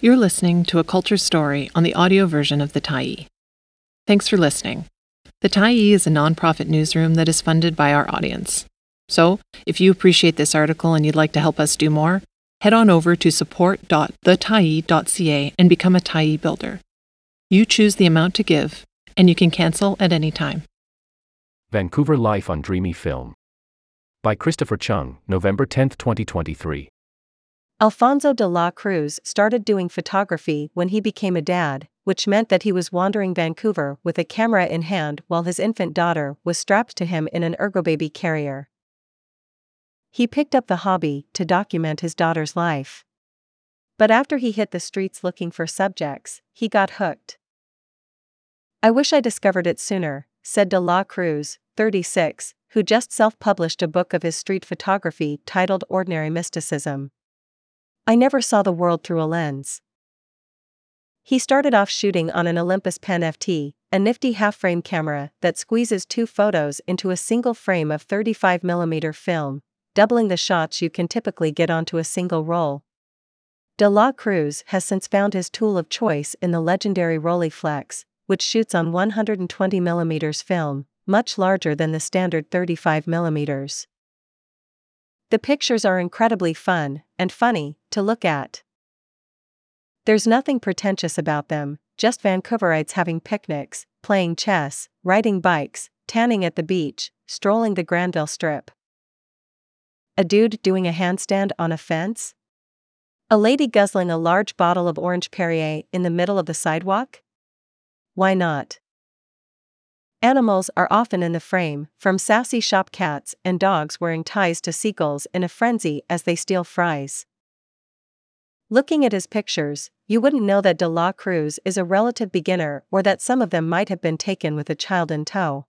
You're listening to a culture story on the audio version of The Tyee. Thanks for listening. The Tyee is a nonprofit newsroom that is funded by our audience. So, if you appreciate this article and you'd like to help us do more, head on over to support.thetyee.ca and become a Tyee builder. You choose the amount to give, and you can cancel at any time. Vancouver Life on Dreamy Film. By Christopher Cheung, November 10, 2023. Alfonso de la Cruz started doing photography when he became a dad, which meant that he was wandering Vancouver with a camera in hand while his infant daughter was strapped to him in an ergobaby carrier. He picked up the hobby to document his daughter's life. But after he hit the streets looking for subjects, he got hooked. I wish I discovered it sooner, said De La Cruz, 36, who just self published a book of his street photography titled Ordinary Mysticism. I never saw the world through a lens. He started off shooting on an Olympus Pen FT, a nifty half frame camera that squeezes two photos into a single frame of 35mm film, doubling the shots you can typically get onto a single roll. De La Cruz has since found his tool of choice in the legendary Rolleiflex, which shoots on 120mm film, much larger than the standard 35mm. The pictures are incredibly fun and funny to look at. There's nothing pretentious about them, just Vancouverites having picnics, playing chess, riding bikes, tanning at the beach, strolling the Granville Strip. A dude doing a handstand on a fence? A lady guzzling a large bottle of orange Perrier in the middle of the sidewalk? Why not? Animals are often in the frame, from sassy shop cats and dogs wearing ties to seagulls in a frenzy as they steal fries. Looking at his pictures, you wouldn't know that De La Cruz is a relative beginner or that some of them might have been taken with a child in tow.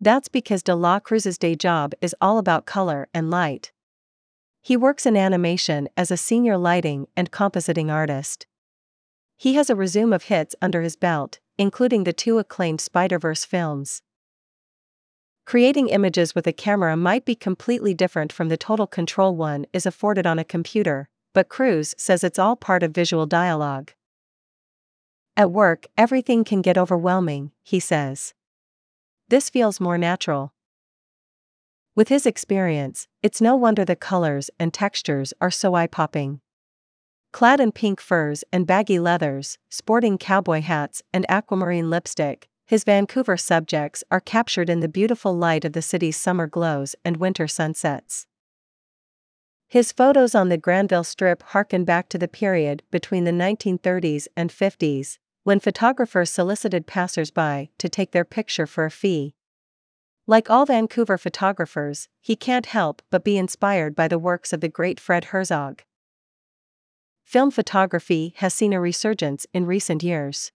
That's because De La Cruz's day job is all about color and light. He works in animation as a senior lighting and compositing artist. He has a resume of hits under his belt, including the two acclaimed Spider-Verse films. Creating images with a camera might be completely different from the total control one is afforded on a computer, but Cruz says it's all part of visual dialogue. At work, everything can get overwhelming, he says. This feels more natural. With his experience, it's no wonder the colors and textures are so eye popping. Clad in pink furs and baggy leathers, sporting cowboy hats and aquamarine lipstick, his Vancouver subjects are captured in the beautiful light of the city's summer glows and winter sunsets. His photos on the Granville Strip harken back to the period between the 1930s and 50s, when photographers solicited passersby to take their picture for a fee. Like all Vancouver photographers, he can't help but be inspired by the works of the great Fred Herzog film photography has seen a resurgence in recent years.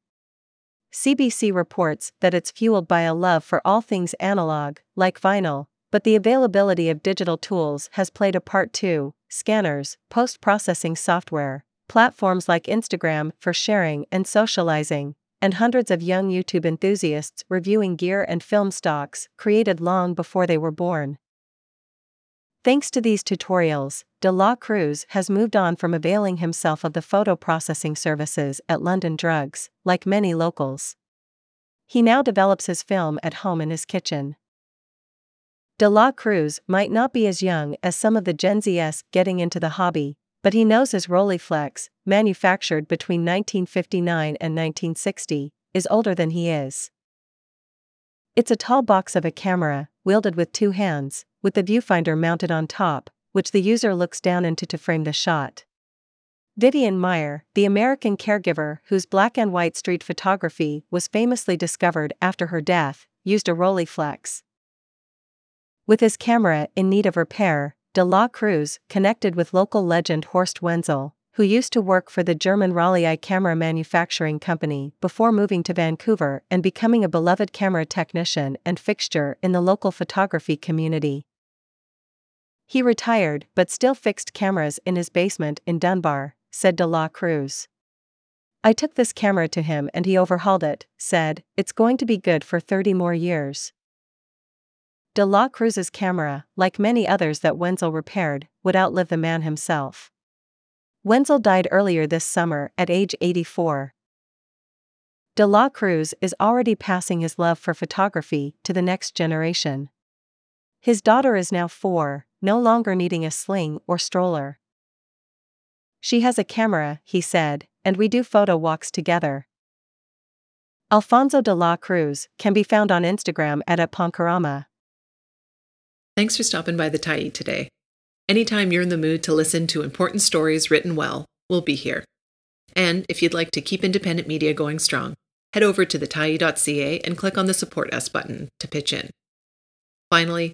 CBC reports that it's fueled by a love for all things analog, like vinyl, but the availability of digital tools has played a part too scanners, post processing software, platforms like Instagram for sharing and socializing, and hundreds of young YouTube enthusiasts reviewing gear and film stocks created long before they were born. Thanks to these tutorials, De La Cruz has moved on from availing himself of the photo processing services at London Drugs, like many locals. He now develops his film at home in his kitchen. De La Cruz might not be as young as some of the Gen Zs getting into the hobby, but he knows his Rolleiflex, manufactured between 1959 and 1960, is older than he is. It's a tall box of a camera, wielded with two hands, with the viewfinder mounted on top, which the user looks down into to frame the shot. Vivian Maier, the American caregiver whose black and white street photography was famously discovered after her death, used a Rolleiflex. With his camera in need of repair, De La Cruz connected with local legend Horst Wenzel, who used to work for the German Rollei camera manufacturing company before moving to Vancouver and becoming a beloved camera technician and fixture in the local photography community. He retired but still fixed cameras in his basement in Dunbar, said De La Cruz. I took this camera to him and he overhauled it, said, It's going to be good for 30 more years. De La Cruz's camera, like many others that Wenzel repaired, would outlive the man himself. Wenzel died earlier this summer at age 84. De La Cruz is already passing his love for photography to the next generation. His daughter is now four, no longer needing a sling or stroller. She has a camera, he said, and we do photo walks together. Alfonso de la Cruz can be found on Instagram at @poncarama. Thanks for stopping by the Tyee today. Anytime you're in the mood to listen to important stories written well, we'll be here. And if you'd like to keep independent media going strong, head over to thetyee.ca and click on the Support Us button to pitch in. Finally,